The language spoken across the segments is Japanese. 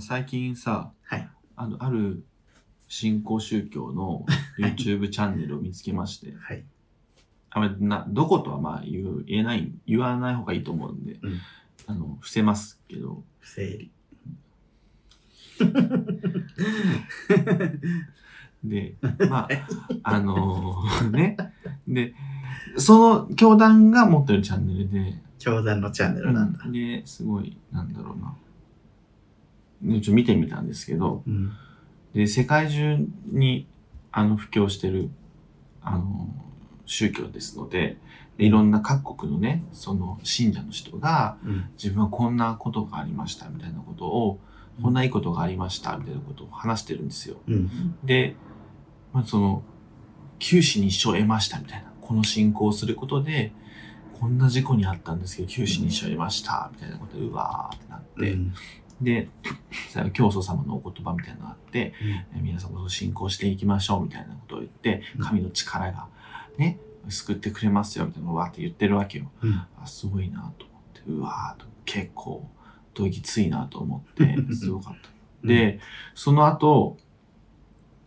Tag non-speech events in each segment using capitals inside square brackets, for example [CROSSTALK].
最近さ、はい。あの、ある新興宗教の [LAUGHS] YouTube チャンネルを見つけまして、はい。あまりな、どことはまあ言う、言えない、言わない方がいいと思うんで、うんあの、伏せますけど、不整理。で、[LAUGHS] まあ、あのね、で、その教団が持ってるチャンネルで、教団のチャンネルなんだ。で、すごい、なんだろうな。ねちょっと見てみたんですけど、うん。で、世界中に、あの、布教してる、あの、宗教ですので、でいろんな各国のね、その信者の人が、うん。自分はこんなことがありましたみたいなことを、こんないいことがありましたみたいなことを話してるんですよ。うん。で、まあ、その、九死に一生を得ましたみたいな。この信仰をすることで、こんな事故にあったんですけど、九死に一生を得ましたみたいなことで、うわーってなって、うん。で、教祖様のお言葉みたいなのがあって、え皆さんも信仰していきましょうみたいなことを言って、うん神の力がね、救ってくれますよみたいなのをわーって言ってるわけよ。うん。あ、すごいなと思って、うわーと、結構、どぎついなと思って、すごかった。で、その後、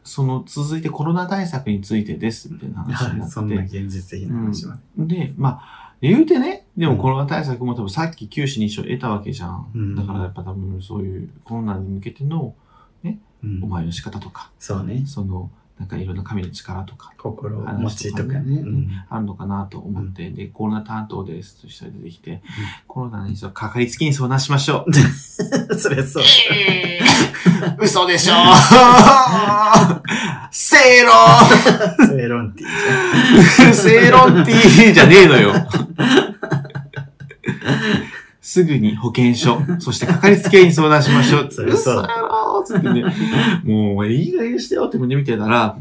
その続いてコロナ対策についてですみたいな話になはい、って、[LAUGHS] そんな現実的な話は。で、まあ、言うてね、でうんもコロナ対策も多分さっき九死に一生得たわけじゃん。うんだからやっぱ多分そういうコロナに向けてのうんお前の仕方とか、そうね。その、なんかいろんな神の力とか、心持ちとかね。うんあるのかなと思って、で、コロナ担当ですとしたら出てきて、コロナにそうかかりつけに相談しましょう。[LAUGHS] それそう。[LAUGHS] [LAUGHS] 嘘でしょ正論セイロンティー。正論ティーじゃねえのよ。すぐに保険証、そしてかかりつけに相談しましょう。つってね。[LAUGHS] もう、いい加減にしてよって見てたら、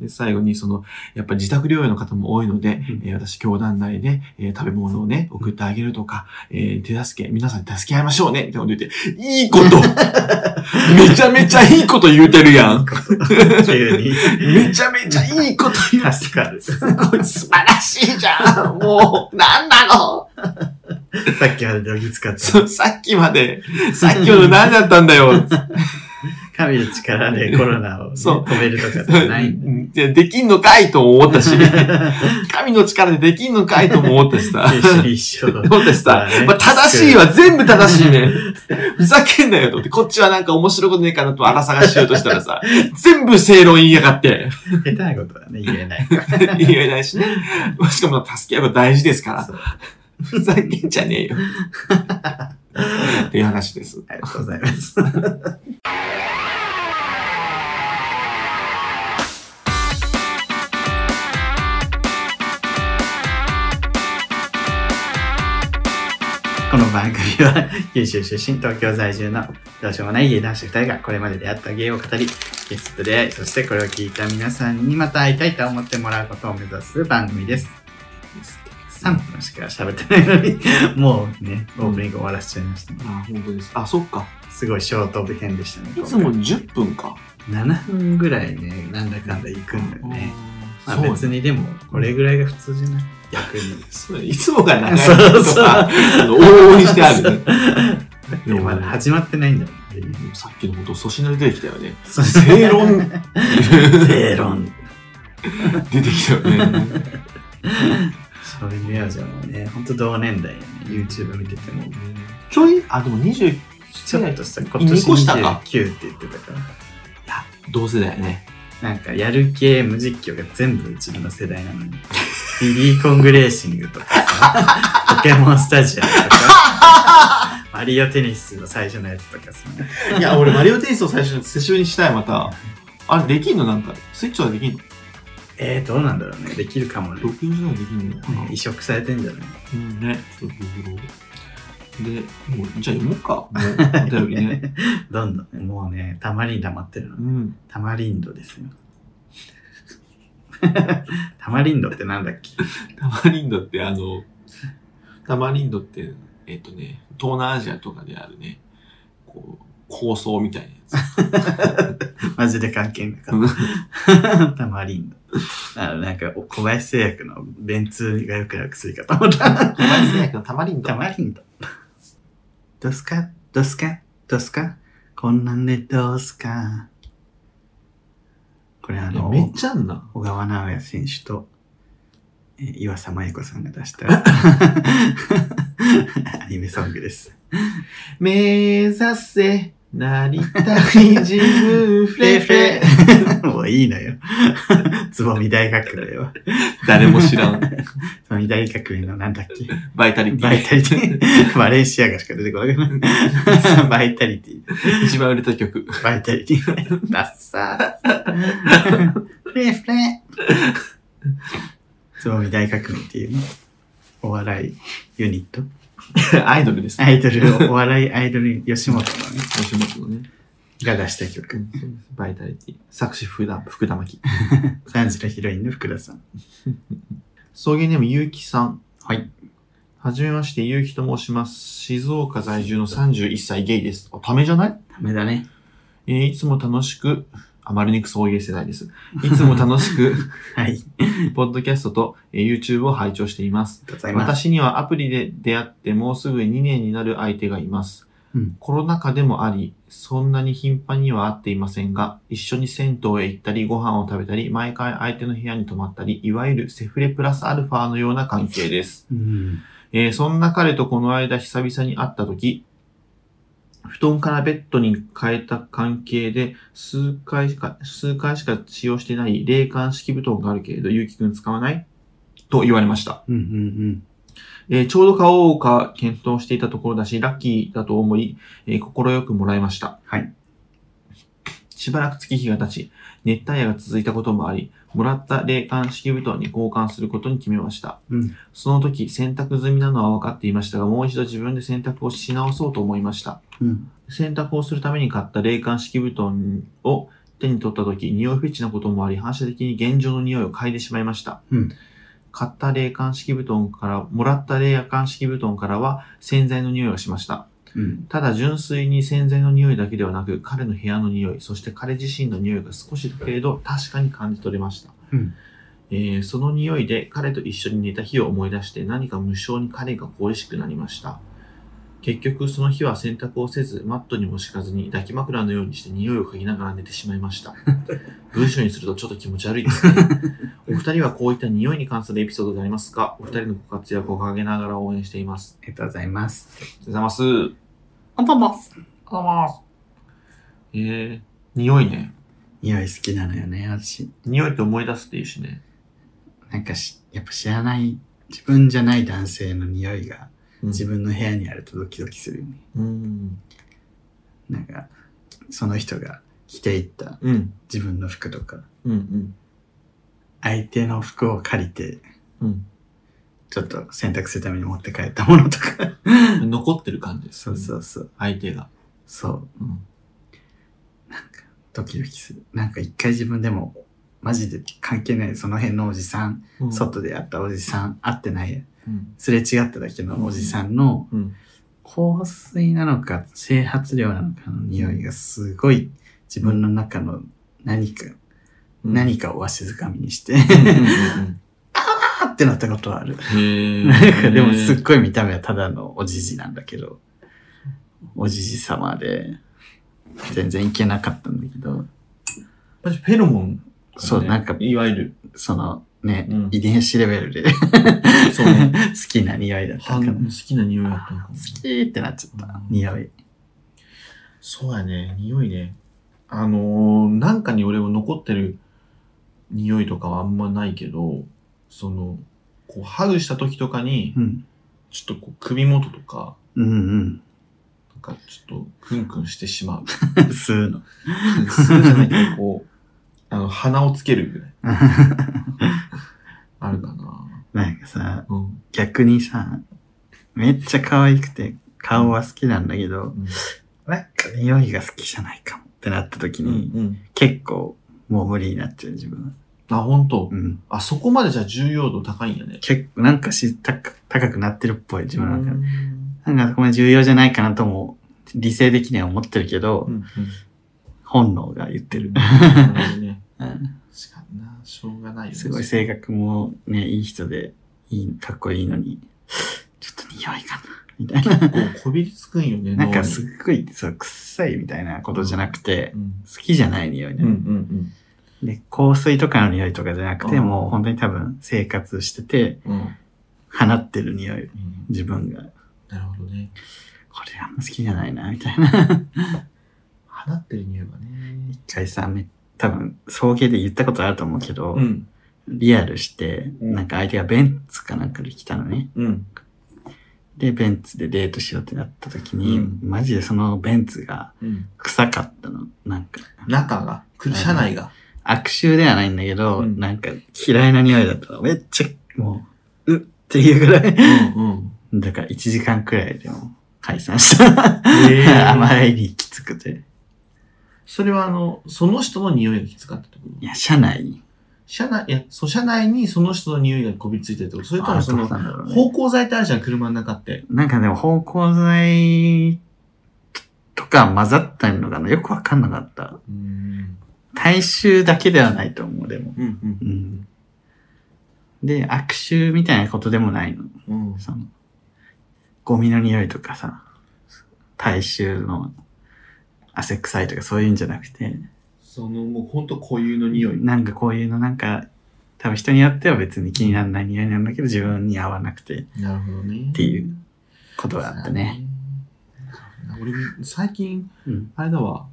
で最後にその、やっぱ自宅療養の方も多いので、うんえー私、教団内で、えー食べ物をね、送ってあげるとか、えー手助け、皆さんで助け合いましょうね、みたいなこと言って、いいこと [LAUGHS] めちゃめちゃいいこと言うてるやん。急に。[LAUGHS] めちゃめちゃいいこと言う。助かる。すごい素晴らしいじゃん。もう、なんなの？さっきまでどぎつかった。そさっきまで、さっきまで何だったんだよ。神の力でコロナをね [LAUGHS] 止めるとかじゃないんだ [LAUGHS] できんのかいとも思ったし、[LAUGHS] 神の力でできんのかいとも思ったしさ。九死に一生。思ったしさまあ正しいわ、全部正しいね。ふざけんなよと思って、こっちはなんか面白いことねえかなと荒探ししようとしたらさ、全部正論言いやがって、下手なことはね、言えない。言えないしね。しかも助け合いは大事ですからふざけんじゃねえよ。っていう話です。ありがとうございます。この番組は九州出身、東京在住のどうしようもない家男子2人がこれまで出会った芸を語り、ゲストで出会い、そしてこれを聞いた皆さんにまた会いたいと思ってもらうことを目指す番組です。3分しか喋ってないのに、もうね、オープニング終わらせちゃいましたね。あ、本当です。あ、そっか。すごいショート部編でしたね。いつも10分か。7分ぐらいね、なんだかんだ行くんだよね。まあ別にでも、これぐらいが普通じゃない？逆に。[LAUGHS] そういつもが長いそうそうとか、あの往々にしてある [LAUGHS] ね。まだ始まってないんだもんね。さっきのこと、粗品出てきたよね。そう正論正論。[LAUGHS] 出てきたよね。そういう名字はもうね、ほんと同年代よね。YouTube 見てても。ちょい、あ、でも20、ちょっとした、今二年個下か29って言ってたから。いや、同世代ね。なんかやる系無実況が全部うちの世代なのに。ビリー・コングレーシングとかさ、[LAUGHS] ポケモンスタジアムとか、マリオテニスの最初のやつとかさ、いや、俺、マリオテニスを最初に久しぶりにしたい、また。あれ、できんの？なんか、スイッチはできんの？えー、どうなんだろうね。できるかもね。録音しないできんのかな移植されてんじゃない？うんね。そうそうそうで、もう、じゃあ読もうか。もう、お便りね。[LAUGHS] どんどんね、もうね、タマリンダ待ってるのう。ん。タマリンドですよ。タマリンドってなんだっけ？タマリンドって、あの、タマリンドって、えっ、とね、東南アジアとかであるね、こう、構想みたいなやつ。[LAUGHS] マジで関係なかった。タマリンド。あの、なんか、お小林製薬の便通が良くなる薬かと思った。小林製薬のタマリンドタ。マリンド。どすか？どすか？どすか？こんなんでどうすか？これあの、いやめっちゃあんな。小川直也選手と、えー岩佐麻由子さんが出した [LAUGHS] アニメソングです。目指せ、なりたい自分、フレフレ。[LAUGHS] もういいのよ。[LAUGHS] つぼみ大革命は。誰も知らん。[LAUGHS] つぼみ大革命のなんだっけ？バイタリティ。バイタリティ。バレンシアガしか出てこなかった。バイタリティ。一番売れた曲。バイタリティ。ダッサー。フレフレ。つぼみ大革命っていうね、お笑いユニット。[LAUGHS] アイドルですね。アイドル、お笑いアイドル、吉本のね、吉本のね。が出した曲。バイタリティ。作詞福田、福田真希。[LAUGHS] 3時のヒロインの福田さん。送迎ネームゆうきさん。はい。はじめまして、ゆうきと申します。静岡在住の31歳ゲイです。あ、ためじゃない？ダメだね。えーいつも楽しく、あまりにく送迎世代です。いつも楽しく、[LAUGHS] はい。ポッドキャストと、えー YouTube を拝聴しています。私にはアプリで出会ってもうすぐ2年になる相手がいます。うんコロナ禍でもあり、そんなに頻繁には会っていませんが、一緒に銭湯へ行ったり、ご飯を食べたり、毎回相手の部屋に泊まったり、いわゆるセフレプラスアルファのような関係です。うん。えーそんな彼とこの間久々に会った時、布団からベッドに変えた関係で数回しか、数回しか使用してない冷感式布団があるけれど、ゆうきくん使わない？と言われました。うんうんえーちょうど買おうか検討していたところだし、ラッキーだと思い、えー心よくもらいました。はい。しばらく月日が経ち、熱帯夜が続いたこともあり、もらった冷感式布団に交換することに決めました。うん。その時、洗濯済みなのは分かっていましたが、もう一度自分で洗濯をし直そうと思いました。うん。洗濯をするために買った冷感式布団を手に取った時、匂いフェチなこともあり、反射的に現状の匂いを嗅いでしまいました。うん買った冷感式布団から、もらった冷感式布団からは洗剤の匂いがしました。うん。ただ純粋に洗剤の匂いだけではなく、彼の部屋の匂い、そして彼自身の匂いが少しだけれど確かに感じ取れました。うん。えーその匂いで彼と一緒に寝た日を思い出して何か無性に彼が恋しくなりました。結局その日は洗濯をせずマットにも敷かずに抱き枕のようにして匂いを嗅ぎながら寝てしまいました。[LAUGHS] 文章にするとちょっと気持ち悪いですね。[LAUGHS] お二人はこういった匂いに関するエピソードがありますか？お二人のご活躍を陰ながら応援しています。ありがとうございます。ありがとうございます。ありがとうあばます。ございます。えー、匂いね。匂い好きなのよね、私。匂いって思い出すっていうしね。なんかし、やっぱ知らない、自分じゃない男性の匂いがうん自分の部屋にあるとドキドキするよね。うん。なんか、その人が着ていったうん。自分の服とか、うん。うん。相手の服を借りて、うん。ちょっと洗濯するために持って帰ったものとか。[LAUGHS] 残ってる感じです。そうそうそう。相手が。そう。うん。ドキドキする。なんか一回自分でも、マジで関係ない、その辺のおじさん、うん外で会ったおじさん、会ってない、うん。すれ違っただけのおじさんの、うん。香水なのか、整髪料なのかの匂いがすごい自分の中の何か、何かをわしづかみにして、うんあーってなったことはある。へなんかでもすっっごい見た目はただのおじじなんだけど、おじじ様で、全然いけなかったんだけど、フェロモン、そうなんかいわゆる、そのね、うん遺伝子レベルでそうね。[LAUGHS] 好きな匂いだったはから、好きな匂いだったのかも。きってなっちゃった、匂い。そうやね、匂いね。あのー、なんかに俺も残ってる匂いとかはあんまないけど、その、こう、ハグした時とかに、うん。ちょっとこう、首元とか、うんなんかちょっと、クンクンしてしまう。[LAUGHS] うん。吸うの。するじゃないけど、こう、あの、鼻をつけるぐらい。あるかな。なんかさ、うん。逆にさ、めっちゃ可愛くて、顔は好きなんだけど、うんなんか匂いが好きじゃないかもってなった時に、うん。結構もう無理になっちゃう自分は。あ、本当？うん。あ、そこまでじゃあ重要度高いんやね。結構なんかし高高くなってるっぽい自分の中で。うんなんかこれ重要じゃないかなとも理性的には思ってるけど、うん。本能が言ってる。なるほどね。がないよね。すごい性格もね、いい人で、いい、かっこいいのに、ちょっと匂いかな、みたいな。こうこびりつくんよね、なんかすっごい、そう、臭臭いみたいなことじゃなくて、うん。好きじゃない匂いね。うんうんで、香水とかの匂いとかじゃなくて、うんもう本当に多分生活してて、うん。うん。放ってる匂い、自分が。なるほどね。これあんま好きじゃないな、みたいな。[LAUGHS] 放ってる匂いがね。一回さ、め多分、送迎で言ったことあると思うけど、うん。リアルして、うんなんか相手がベンツかなんかで来たのね。うん。で、ベンツでデートしようってなった時に、うんマジでそのベンツがうん。臭かったの。なんか、中が、く車内が？悪臭ではないんだけど、うんなんか嫌いな匂いだったの。めっちゃ、もう、うっていうぐらい。うんうん。だから1時間くらいでも解散した。えー [LAUGHS] あまりにきつくて。それはあの、その人の匂いがきつかったってこと？いや、車内。車内、いや、そう、車内にその人の匂いがこびりついてるってことそれともその、芳香剤ってあるじゃん、車の中って。なんかでも芳香剤とか混ざったのかなよくわかんなかった。うん。体臭だけではないと思う、でも。うんうんうん。で、悪臭みたいなことでもないの。うん。その、ゴミの匂いとかさ、体臭の汗臭いとかそういうんじゃなくて、その、もうほんと固有の匂い。なんかこういうのなんか、多分人によっては別に気にならない匂いなんだけど自分に合わなくてっなるほどね。ていうことがあったね。。俺、最近、うん。あれだわ。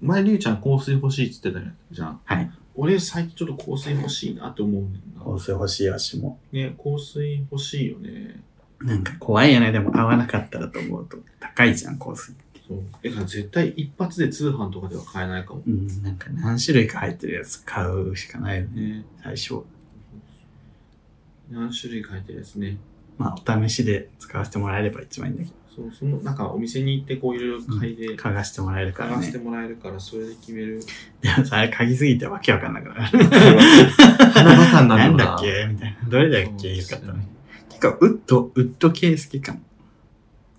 前、りゅうちゃん香水欲しいって言ってたじゃん。はい。俺、最近ちょっと香水欲しいなって思うんだよ香水欲しい足も。な。ね、香水欲しいよね。なんか怖いよね。でも合わなかったらと思うと高いじゃん、香水。そう。だから絶対一発で通販とかでは買えないかも。うん。なんか何種類か入ってるやつ買うしかないよね。ね。最初。何種類書いてるやつね。まあお試しで使わせてもらえれば一番いいんだけそう、その、なんかお店に行ってこういろいろ嗅いで、ど。嗅がしてもらえるからね嗅がせて。もらえるから、それで決める。でもさ、あれ嗅ぎすぎてわけわかんなくなる。鼻バカになるよななんだっけみたいな。どれだっけよかったね。結構、ウッド、ウッド系好きかも。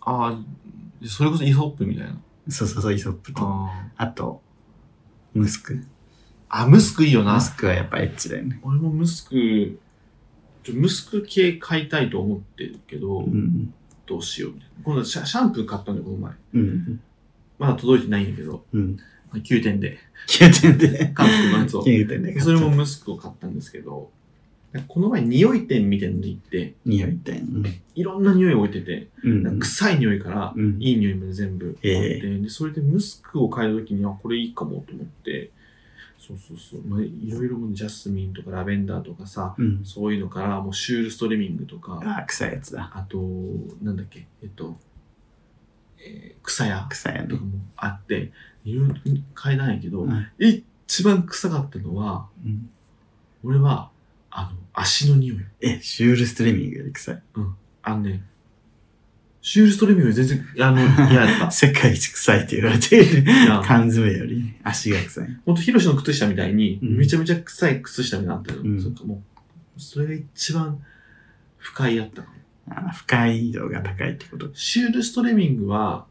ああ、それこそイソップみたいな。そうそうそう、イソップと。ああと、ムスク。あ、ムスクいいよなム。スクはやっぱエッチだよね。俺もムスク、ちょムスク系買いたいと思ってるけど、うん。どうしようみたいな。今度シャシャンプー買ったんだよ、この前。うん。まだ届いてないんだけど、うん。9点で。9点で。韓国のやつを。9点で。それもムスクを買ったんですけど、この前匂い店みたいなのに行って、匂いって。いろんな匂い置いてて、うん。臭い匂いから、うん。いい匂いまで全部あって、えで、それでムスクを変えた時に、あ、これいいかもと思って、そうそうそう、まあ、いろいろジャスミンとかラベンダーとかさ、うん。そういうのから、もうシュールストリミングとか、あ、臭いやつだ。あと、なんだっけ、えっと、えー草屋臭いやねとか。もあって、いろいろ変えたんやけど、うん一番臭かったのは、うん俺は、足の匂い。え、シュールストリミングで臭い？あのね、シュールストリミングより全然、あの、[LAUGHS] 嫌だった。世界一臭いって言われているや缶詰より足が臭い。ほんと、ヒロシの靴下みたいに、うんめちゃめちゃ臭い靴下になったよ。うんそっかもう、それが一番不快やったかも。あ不快度が高いってこと。シュールストレミングは、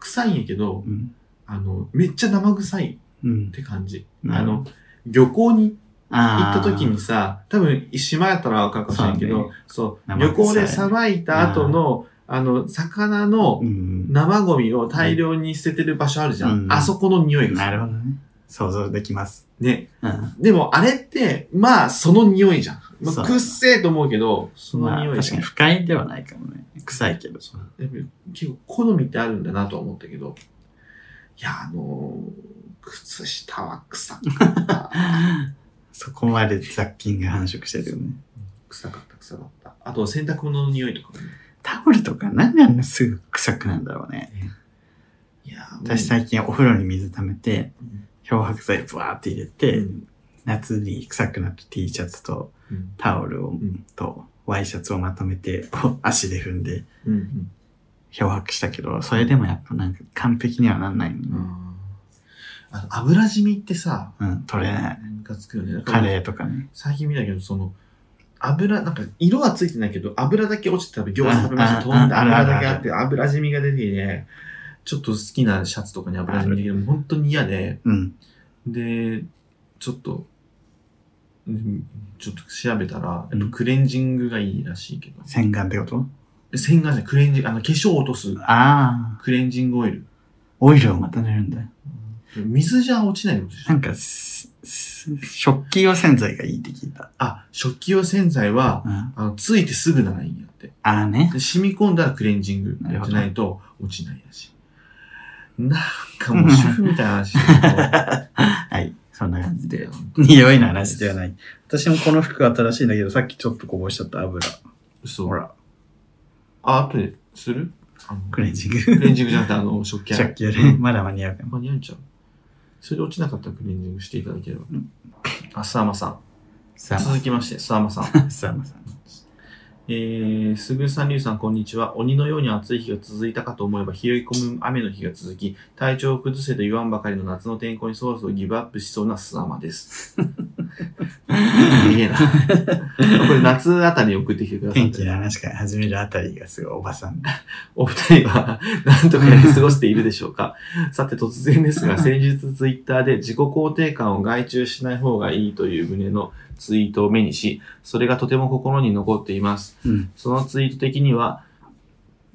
臭いんやけどう、ん。あの、めっちゃ生臭いうんっ。て感じ。なるほどあの、漁港に行った時にさ、多分、島やったらわかるかもしれんけど、そう,、生臭い漁港でさばいた後の、あの、魚のうん。生ゴミを大量に捨ててる場所あるじゃん。うんあそこの匂いがすなるほどね。想像できます。ね。うん。でも、あれって、まあ、その匂いじゃん。まあ、くっせえと思うけど、そのまあ、匂い確かに不快ではないかもね。臭いけど。結構好みってあるんだなとは思ったけど、いや、あのー靴下は臭かった。[LAUGHS] そこまで雑菌が繁殖してるよね。臭かった、臭かった。あと、洗濯物の匂いとかもね。タオルとかなんであんなすぐ臭くなんだろうね。いやー、私最近お風呂に水溜めて、うん漂白剤ブワーって入れて、うん夏に臭くなった T シャツとうんタオルを、んとワイシャツをまとめて、足で踏んでうん漂白したけど、それでもやっぱなんか完璧にはなんないのね。うん油染みってさ、うん、取れない。ムカつくよね。カレーとかね。最近見たけど、その、油、なんか、色はついてないけど、油だけ落ちてたら餃子食べました。あ飛んでああるある油だけあって、油染みが出てね、ちょっと好きなシャツとかに油染みできるの本当に嫌で、うん。で、ちょっと、うんちょっと調べたら、えっとうんクレンジングがいいらしいけど、洗顔ってこと？洗顔じゃクレンジング、あの、化粧を落とすああ、クレンジングオイル。オイルをまた塗るんだ。水じゃ落ちないことでしょ？なんか食器用洗剤がいいって聞いた。あ、食器用洗剤は、うん、あの、ついてすぐならいいんやって。ああね。で染み込んだらクレンジングじゃないと落ちないやし。なんかもう主婦みたいな話だ [LAUGHS] はい。そんな感じけでど。匂いの話ではない。私もこの服新しいんだけど、さっきちょっとこぼしちゃった油。そう。ほら、あ、後でする？クレンジンクグ。レンジングじゃなくて、あの、食器洗い。食器より、まだ間に合うかも。間に合うんちゃう？それで落ちなかったらクリンジングしていただければ。あ、スアマさん。続きまして、スアマさん。スアマさん。えー、すぐさんりゅうさん、こんにちは。鬼のように暑い日が続いたかと思えば、冷え込む雨の日が続き、体調を崩せと言わんばかりの夏の天候にそろそろギブアップしそうなスアマです。[LAUGHS] いえな。これ夏あたりに送ってきてください。天気の話から始めるあたりがすごいおばさんで。お二人は何とかやり過ごしているでしょうかさて突然ですが、[LAUGHS] 先日ツイッターで自己肯定感を外注しない方がいいという旨のツイートを目にし、それがとても心に残っています。うん。そのツイート的には、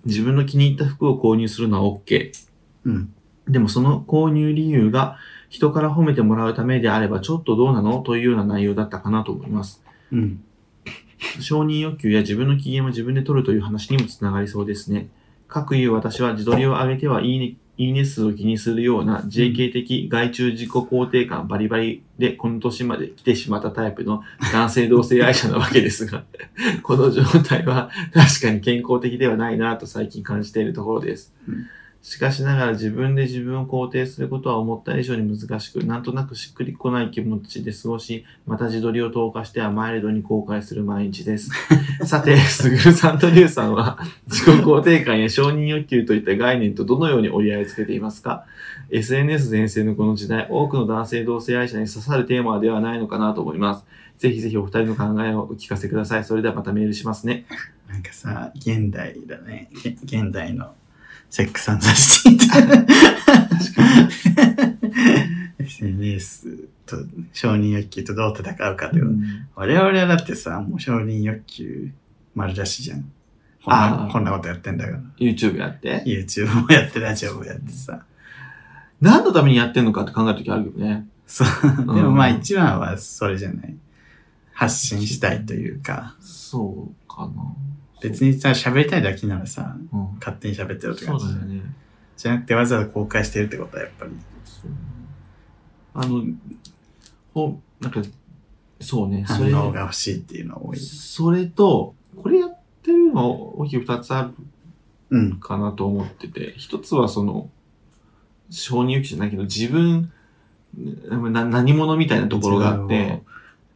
自分の気に入った服を購入するのは OK。うん。でもその購入理由が人から褒めてもらうためであればちょっとどうなの？というような内容だったかなと思います。うん。承認欲求や自分の機嫌を自分で取るという話にもつながりそうですね。各いう私は自撮りを上げてはいいね、いいね数を気にするような JK 的外注自己肯定感バリバリでこの年まで来てしまったタイプの男性同性愛者なわけですが、[LAUGHS] この状態は確かに健康的ではないなと最近感じているところですうん。しかしながら自分で自分を肯定することは思った以上に難しく、なんとなくしっくりこない気持ちで過ごし、また自撮りを投下してはマイルドに後悔する毎日です。[LAUGHS] さて、すぐるさんとりゅうさんは、自己肯定感や承認欲求といった概念とどのように折り合いをつけていますか ?SNS 全盛のこの時代、多くの男性同性愛者に刺さるテーマではないのかなと思います。ぜひぜひお二人の考えをお聞かせください。それではまたメールしますね。なんかさ、現代だね。げ現代のセックスアンザシティみたいな。SNS と承認欲求とどう戦うかってこと。我々はだってさ、もう承認欲求丸出しじゃん。あーなこんなことやってんだから。YouTube やって。YouTube もやって、ラジオもやってさ。何のためにやってんのかって考えるときあるよね。そう。んでもまあ一番はそれじゃない。発信したいというか、そうかな。別にさ、喋りたいだけならさ、うん。勝手に喋ってるってそう感じじゃんだよね。じゃなくてわざわざ公開してるってことはやっぱり。そうあの、ほ、なんか、そうね、それ、反応が欲しいっていうのは多い。それと、これやってるの大きく二つあるうん。かなと思ってて、一つはその、承認欲求じゃないけど、自分、な何者みたいなところがあって、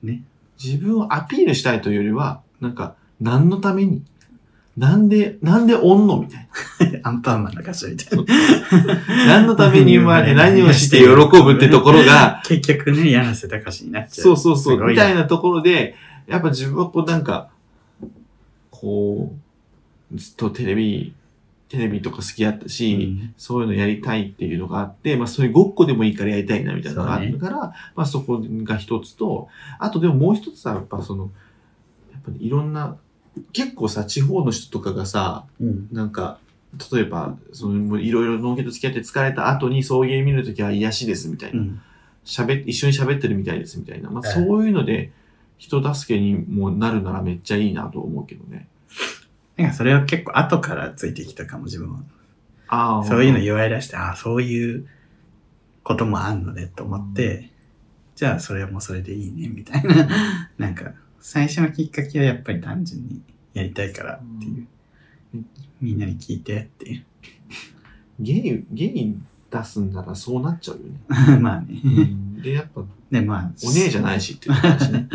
ね。自分をアピールしたいというよりは、なんか、何のためになんで、なんでおんのみたい [LAUGHS] アンパンマンの歌詞みたいな。な。[LAUGHS] 何のために生まれ [LAUGHS] て何をして喜ぶってところが、結局ね、柳瀬隆になっちゃう。そうそうそう、みたいなところで、やっぱ自分はこうなんか、こう、ずっとテレビ、テレビとか好きだったし、うんそういうのやりたいっていうのがあって、まあそういうごっこでもいいからやりたいなみたいなのがあるから、まあそこが一つと、あとでももう一つはやっぱその、やっぱりいろんな、結構さ、地方の人とかがさ、うん。なんか、例えば、その、いろいろ農家と付き合って疲れた後に送迎見るときは癒しですみたいな。うん。一緒に喋ってるみたいですみたいな。まあ、ええそういうので、人助けにもなるならめっちゃいいなと思うけどね。なんかそれは結構後からついてきたかも、自分は。ああ。そういうの言われ出して、ああ、そういうこともあんのねと思って、じゃあそれはもうそれでいいね、みたいな。[LAUGHS] なんか、最初のきっかけはやっぱり単純にやりたいからっていう。うんみんなに聞いてっていう。ゲイ、ゲイ出すんならそうなっちゃうよね。[LAUGHS] まあね。で、やっぱ、おで、まあ、姉じゃないしっていう話ね。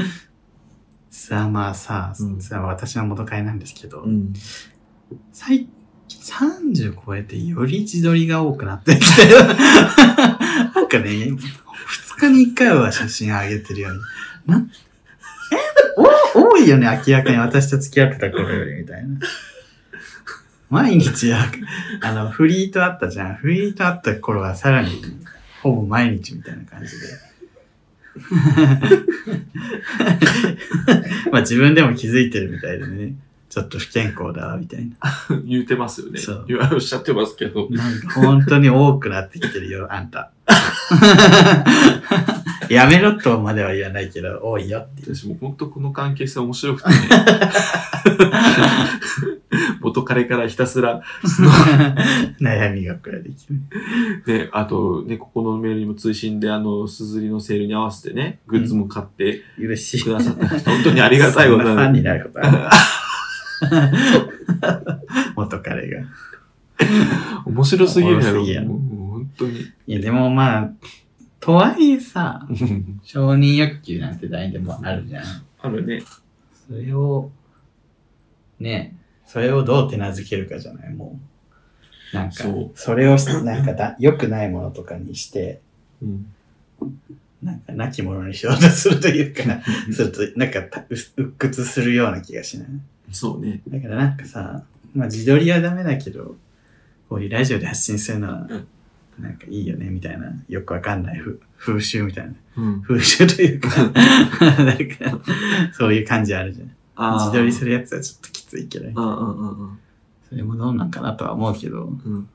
[LAUGHS] さあまあさ、うんさあ私の元彼なんですけど、うん。最近30超えてより自撮りが多くなってきて、[LAUGHS] なんかね、2日に1回は写真上げてるように。なえお多いよね、明らかに私と付き合ってた頃よりみたいな。毎日や、あの、フリートあったじゃん。フリートあった頃はさらに、ほぼ毎日みたいな感じで。[LAUGHS] まあ自分でも気づいてるみたいでね。ちょっと不健康だわ、みたいな。言うてますよねそう。言わおっしゃってますけど。なんか本当に多くなってきてるよ、あんた。[LAUGHS] [LAUGHS] やめろとまでは言わないけど、多いよっていう。私も本当この関係性面白くてね。[LAUGHS] 元彼からひたすら、そ [LAUGHS] の悩みがこれできる。で、あとね、ここのメールにも追伸で、あの、すずりのセールに合わせてね、グッズも買って嬉しい。くださった人、本当にありがたいことそんなファンになることある。元彼が。面白すぎるやろ。本当に。いや、でもまあ、とはいえさ、承認欲求なんて誰にでもあるじゃん。あるね。それを、ね、それをどう手なずけるかじゃない？もう。なんかそれを、[COUGHS] なんかだ、良くないものとかにして、うん。なんか、亡き者にしようとするというか、すると、なんか鬱屈するような気がしない？そうね。だからなんかさ、まあ自撮りはダメだけど、こういうラジオで発信するのはうん、なんかいいよね、みたいな。よくわかんない風風習みたいな。うん。風習というか、[LAUGHS] なんか、そういう感じあるじゃん。自撮りする。るやつはちょっときついけど。それもどうなんかなとは思うけど、うん。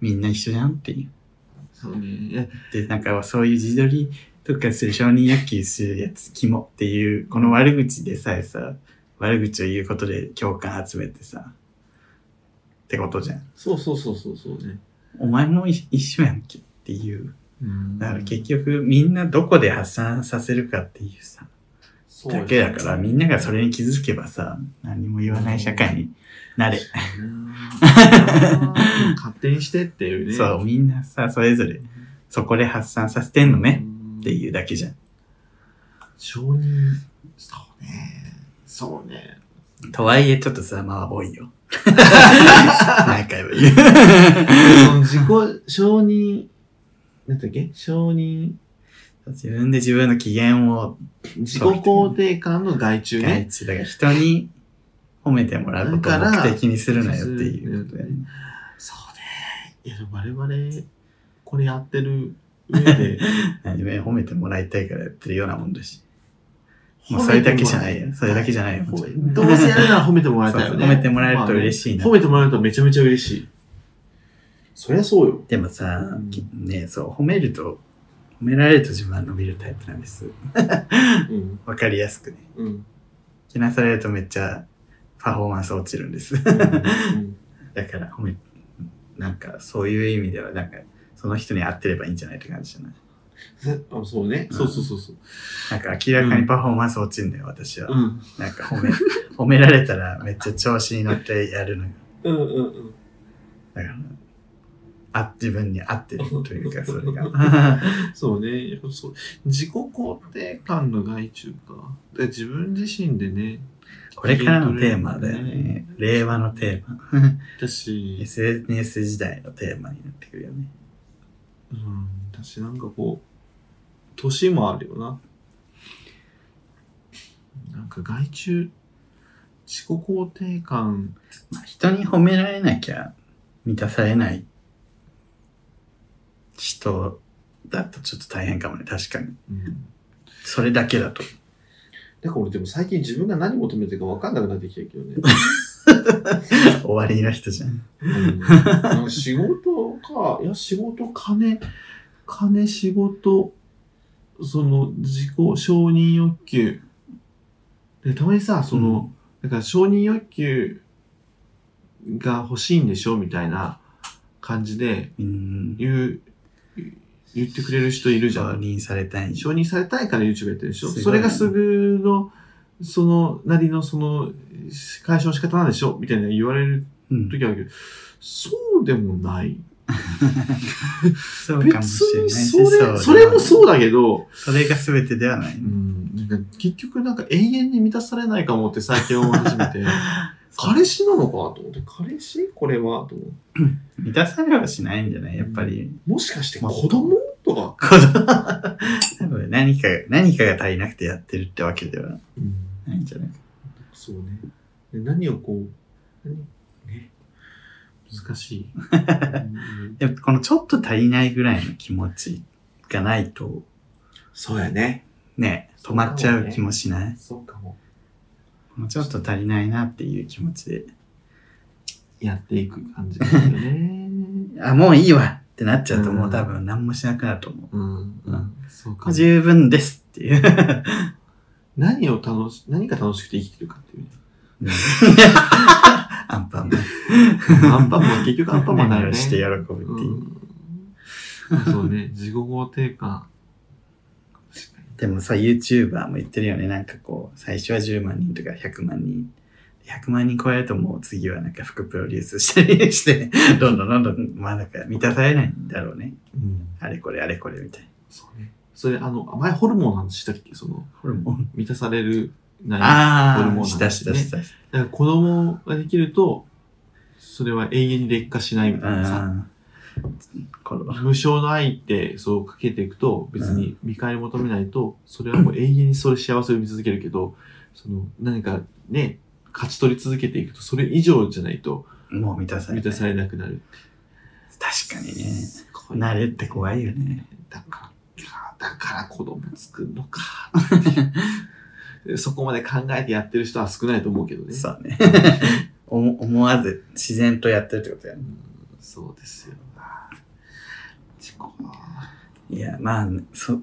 みんな一緒じゃんっていう。そうね。で、なんかそういう自撮りとかする承認欲求するやつ、キモっていう、この悪口でさえさ、悪口を言うことで共感集めてさ、ってことじゃん。そうそうそうそうそうね。お前も一一緒やんけっていう。うんだから結局みんなどこで発散させるかっていうさ、そうだけだからみんながそれに気づけばさ、何も言わない社会になれ。勝手にしてっていうね。[LAUGHS] そう、みんなさ、それぞれそこで発散させてんのねっっていうだけじゃん。承認、そうね。そうね。とはいえちょっとさ、まあ多いよ。何回も言う。その自己承認、なんだっけ？承認、自分で自分の機嫌を自己肯定感の外注ね。外地だから人に褒めてもらうことを目的にするなよっていう。そうね。いや、我々、これやってる上で、[LAUGHS] 自分褒めてもらいたいからやってるようなもんだし。もうそれだけじゃないよ。それだけじゃないよ。どうせやるなら褒めてもらいたいよね。褒めてもらえると嬉しいな褒めてもらえるとめちゃめちゃ嬉しい。そりゃそうよ。でもさねそう、褒めると、褒められると自分は伸びるタイプなんです。うん。わかりやすくね。うん。けなされるとめっちゃパフォーマンス落ちるんです。うんだから褒め、なんかそういう意味では、なんかその人に合ってればいいんじゃないって感じじゃない？あ [LAUGHS] そうね。そうそうそうそう。なんか明らかにパフォーマンス落ちるんだよ、私は。うん。なんか褒め、褒められたらめっちゃ調子に乗ってやるのよ。うんうんうん。だから、あ、自分に合ってるというか、それが。[LAUGHS] そうね。そう自己肯定感の外注か。で自分自身でね。これからのテーマだよね。令和のテーマ。私、SNS 時代のテーマになってくるよね。うん、私なんかこう、年もあるよな。なんか外注、自己肯定感、まあ、人に褒められなきゃ満たされない人だとちょっと大変かもね、確かに。うん。それだけだと。だから俺でも最近自分が何求めてるか分かんなくなってきてるけどね。[LAUGHS] 終わりの人じゃん。うん、仕事か、いや、仕事、金、金、仕事、その、自己承認欲求。で、たまにさ、その、だから承認欲求が欲しいんでしょみたいな感じでうん。言う、言ってくれる人いるじ承ゃん。認されたい。承認されたいから YouTube やってるでしょ？それがすぐの、その、なりのその、解消の仕方なんでしょ？みたいな言われるうん。時あるけど、そうでもない。そうかもしれないし。別にそれ、それもそうだけど、それが全てではない。うん、なんか結局なんか永遠に満たされないかもって最近思い始めて、[LAUGHS] 彼氏なのかと思って、彼氏これはと思って。満たされはしないんじゃない？やっぱり。もしかして子供とか？子供？何か、何かが足りなくてやってるってわけではうん、ないんじゃない？そうね。で何をこう、難しい。う [LAUGHS] んでもこのちょっと足りないぐらいの気持ちがないと、そうやね。ね、止まっちゃう気もしないそうかも。もうちょっと足りないなっていう気持ちで、やっていく感じですよね。[LAUGHS] あ、もういいわってなっちゃうともううん多分何もしなくなると思う。うん。うん。そうか。十分ですっていう。何を楽し、何が楽しくて生きてるかっていうね。[LAUGHS] アンパンマン。アンパンマン、結局アンパンマンだよね。何をして喜ぶっていう。うん。そうね、自己肯定感。でもさ、YouTuber も言ってるよね。なんかこう、最初は10万人とか100万人。100万人超えるともう次はなんか副プロデュースしたりして、どんどんどんどん、まあなんか満たされないんだろうね。うん。あれこれあれこれみたいな。そうね。それ、あの、前ホルモンの話したっけ？その、ホルモン？満たされる、何ホルモンのああ、話したしたした。だから子供ができると、それは永遠に劣化しないみたいなさ。無償の愛ってそうかけていくと別に見返り求めないとそれはもう永遠にそれ幸せを見続けるけどその何かね勝ち取り続けていくとそれ以上じゃないともう満たされ。満たされなくなる確かにね。慣れって怖いよね。だからだから子供作るのか [LAUGHS] そこまで考えてやってる人は少ないと思うけどねそうね。[LAUGHS] 思思わず自然とやってるってことやね。うんそうですよいや、まあ、そ、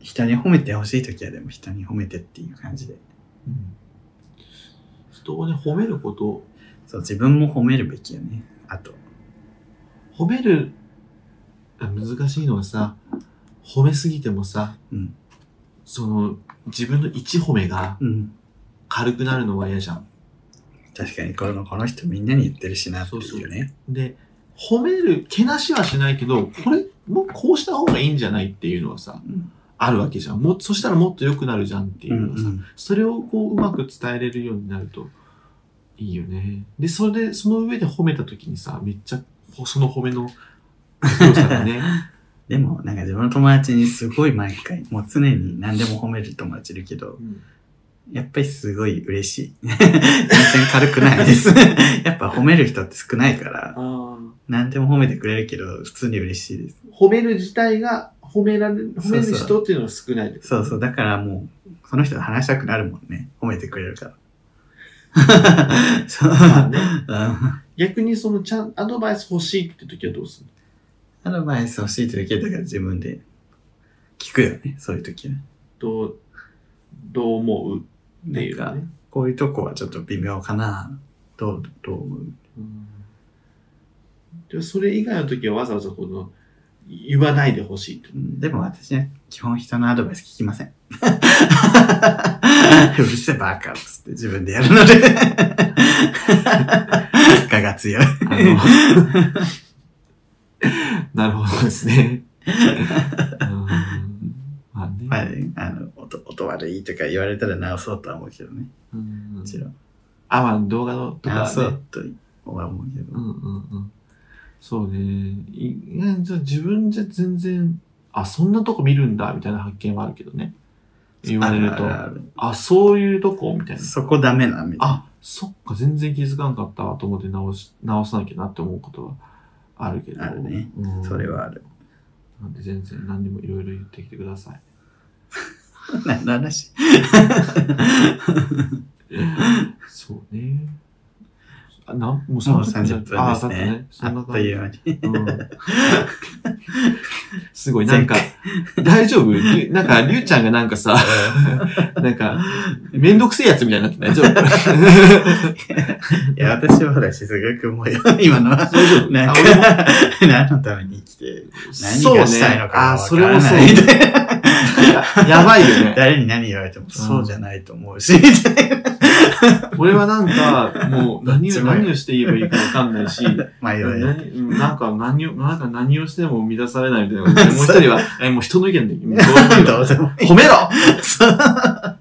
人に褒めてほしいときはでも人に褒めてっていう感じで。うん人をね褒めることそう、自分も褒めるべきよね。あと。褒める、あ難しいのはさ、褒めすぎてもさ、うん。その、自分の一褒めがうん。軽くなるのは嫌じゃん。確かにこの、この人みんなに言ってるしなっていうね。で、褒める、けなしはしないけど、これ、もうこうした方がいいんじゃないっていうのはさ、うん。あるわけじゃん。もう、そしたらもっと良くなるじゃんっていうのはさ、ん。それをこう、うまく伝えれるようになるといいよね。で、それで、その上で褒めた時にさ、めっちゃ、ほその褒めの強さがね、[LAUGHS] でも、なんか自分の友達にすごい毎回、もう常に何でも褒める友達いるけど、うんやっぱりすごい嬉しい。[LAUGHS] 全然軽くないです。[LAUGHS] やっぱ褒める人って少ないから、何でも褒めてくれるけど、普通に嬉しいです。褒める自体が褒められる、褒める人っていうのが少ないですそうそう、だからもう、その人と話したくなるもんね。褒めてくれるから。そう。まあね。[LAUGHS] うん逆にそのちゃん、アドバイス欲しいって時はどうするアドバイス欲しいって時は、だから自分で聞くよね、そういう時は。どう、どう思うっていうかかね。こういうとこはちょっと微妙かな。どう、どう思う？うそれ以外の時はわざわざこの、言わないでほしいと。うんでも私ね、基本人のアドバイス聞きません。[LAUGHS] うるせえバカっつって自分でやるので。[LAUGHS] 我が強い。[LAUGHS] なるほどですね。うんまあね。まあね、あの、音、音悪いとか言われたら直そうとは思うけどね。うんもちろん。あ、まあ動画のとか、ね。直そうとは思うけど。うんうんうん。そうね。意外と自分じゃ全然、あ、そんなとこ見るんだ、みたいな発見はあるけどね。言われると、あるあそういうとこみたいな。そこダメな、みたいな。あ、そっか、全然気づかなかったわと思って直し、直さなきゃなって思うことはあるけど。あるねうんそれ。はある。なんで全然何でもいろいろ言ってきてください。[LAUGHS] 何の話？[LAUGHS] そうね。あ、なん、もうもう30 30分あ、分ですねだってね。。そあっんな感じ。という間に。うんすごい、なんか、大丈夫？なんか、りゅうちゃんがなんかさ、[LAUGHS] なんか、めんどくせえやつみたいになって大丈夫？[LAUGHS] いや、私はほら、しずぐくんもよ、[LAUGHS] 今のは。大丈夫？なんか何のために生きて、何がしたいのかがあ、わそれもそう。からない。ややばいよね。誰に何言われてもそうじゃないと思うし、みたいな。俺はなんか、もう何を、すごい何をして言えばいいかわかんないし、[LAUGHS] まあ、いろいなんか何を、なんか何をしても生み出されないみたいな。[LAUGHS] もう一人は、え、もう人の意見で、もう。褒めろ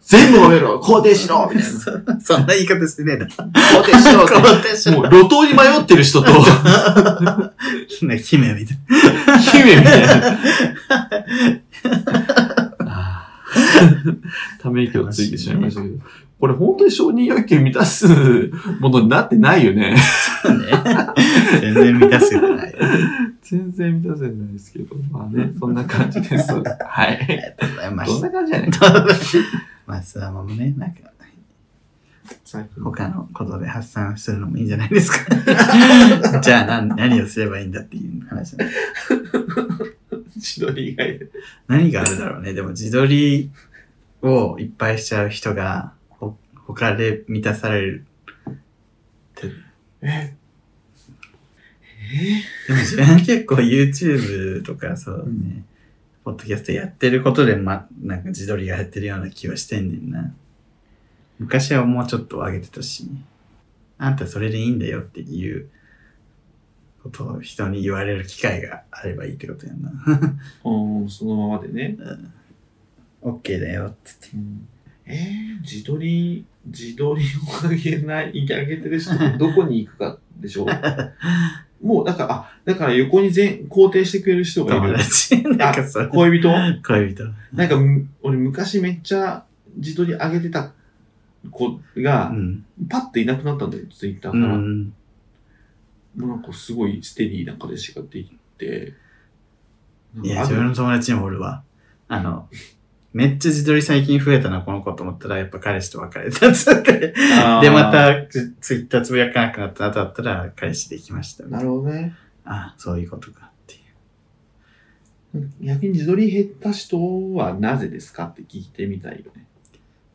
全部褒めろ肯定しろみたいな。[LAUGHS] そそんな言い方してねえだろ。肯定しろ肯定しろもう路頭に迷ってる人と、ね姫みたいな。姫みたいな。ため息をついてしまいましたけど。これ本当に承認欲求満たすものになってないよね。ね。全然満たすよない。[LAUGHS] 全然満たせないですけど。まあね、そんな感じです。はい。ありがとうございまどんした。な感じやねん。まあ、スワマもね、なんか、他のことで発散するのもいいんじゃないですか。[LAUGHS] じゃあ何何をすればいいんだっていう話だ。自撮り以外で。何があるだろうね。でも自撮りをいっぱいしちゃう人が、ほ他で満たされるって。え？でも自分結構 YouTube とかそうね、うんポッドキャストやってることで、ま、なんか自撮りがやってるような気はしてんねんな。昔はもうちょっと上げてたし、あんたそれでいいんだよっていうことを人に言われる機会があればいいってことやんな。[LAUGHS] [LAUGHS] うん、そのままでね。OK だよっつって。えー、自撮り、自撮りを上げない、上げてる人 [LAUGHS] どこに行くかでしょう？もう、だから、あ、だから横に全、肯定してくれる人がい友る。達？[LAUGHS] なんか。恋人？恋人。なんかむ、俺昔めっちゃ自撮り上げてた子がう、ん。パッといなくなったんだよ、ツイッターうから。もん。うなんかすごいステディな彼氏ができて。いや、自分の友達にもおるわ。あの、めっちゃ自撮り最近増えたな、この子と思ったら、やっぱ彼氏と別れたっつって。で、また、ツツイッターつぶやかなくなった後だったら、彼氏できました。なるほどね。あそういうことかっていう。逆に自撮り減った人はなぜですかって聞いてみたいよね。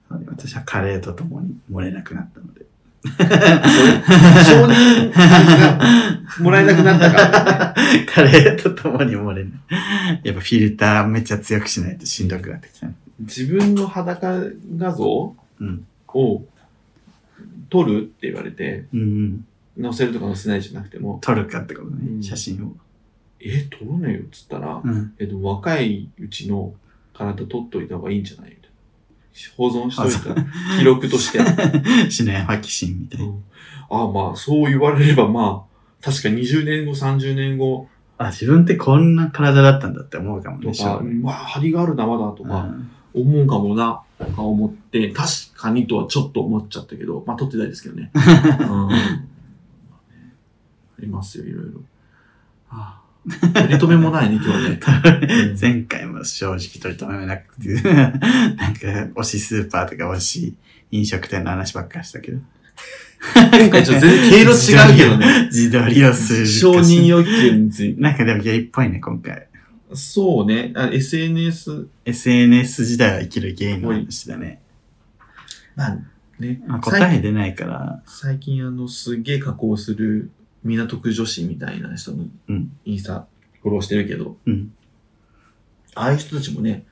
私はカレーと共に漏れなくなったので。承認がもらえなくなったから、ね。カレーと共に漏れない。やっぱフィルターめっちゃ強くしないとしんどくなってきた。自分の裸画像うん。を撮るって言われて、うんうん。載せるとか載せないじゃなくても、撮るかってことね、うん写真を。え、撮らねえよっつったら、うん。えっと、若いうちの体撮っといた方がいいんじゃない？みたいな。保存しといた記録として。篠山紀信みたいな。うんああ、まあ、そう言われれば、まあ、確か20年後、30年後あ、自分ってこんな体だったんだって思うかもね、まあ、張りがあるな、まだとか、うん思うかもな、とか思って、確かにとはちょっと思っちゃったけど、まあ、撮ってないですけどね。[LAUGHS] うん、ありますよ、いろいろ。ああ取り留めもないね、今日ね。[LAUGHS] うん前回も正直取り留めなくて、[LAUGHS] なんか推しスーパーとか推し飲食店の話ばっかりしたけど。今回ちょっと全然毛色違うけどね。[LAUGHS] 自撮りをする。承認欲求について。なんかでもゲイっぽいね、今回。そうね。あ SNS、SNS 時代を生きるゲイの話だね。まあね。まあ、答え出ないから、最近あの、すげえ加工する港区女子みたいな人のうんインスタフォローしてるけど、うん。ああいう人たちもね、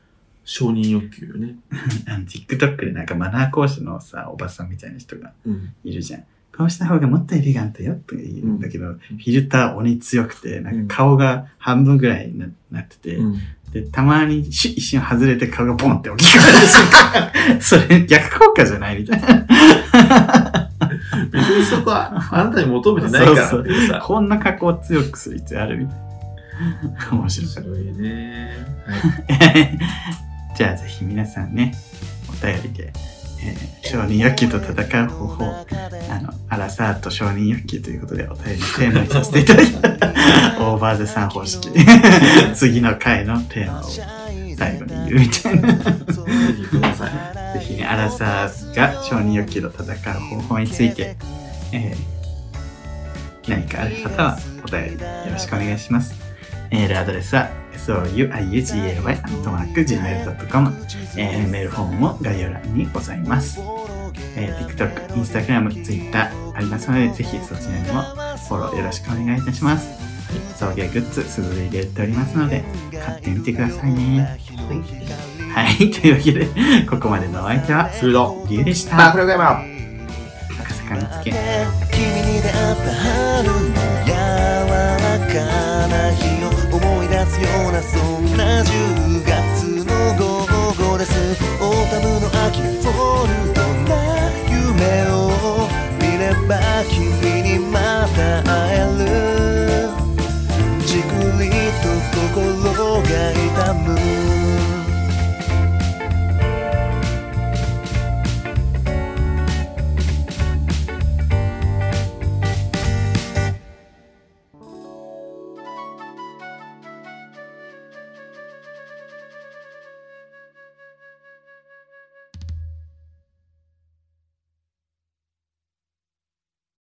承認欲求よね。[LAUGHS] あの TikTok でなんかマナー講師のさ、おばさんみたいな人がうん。いるじゃん。こうした方がもっとエレガントよとか言うんだけど、フィルター鬼強くて、なんか顔が半分ぐらいにななってて、うん。で、たまにシュッ一瞬外れて顔がポンって大きくなる瞬間 [LAUGHS] それ逆効果じゃないみたいな。そこはあなたに求めてないからっていうさ。こんな加工強くする必要ある？みたいな。面白かっ面白いね。はい。た。[LAUGHS] じゃあぜひ皆さんね、お便りで、えー承認欲求と戦う方法、あの、アラサーと承認欲求ということでお便りのテーマにさせていただきたい。[LAUGHS] オーバーゼさん方式。[LAUGHS] 次の回のテーマを最後に言うみたいな。ぜひください。ぜひね、アラサーが承認欲求と戦う方法について、えー何かある方はお便りよろしくお願いします。メールアドレスは souiugay.gmail.com、えーメールフォームも概要欄にございます。えー TikTok、Instagram、Twitter ありますので、ぜひそちらにもフォローよろしくお願いいたします。送迎グッズ、すぐ入れておりますので、買ってみてくださいね。はい、というわけで、ここまでのお相手は、するど。リュウでしあ、た。これが今。赤かに。つけ君に出会った春の柔らかな日を思い出すようなそんな10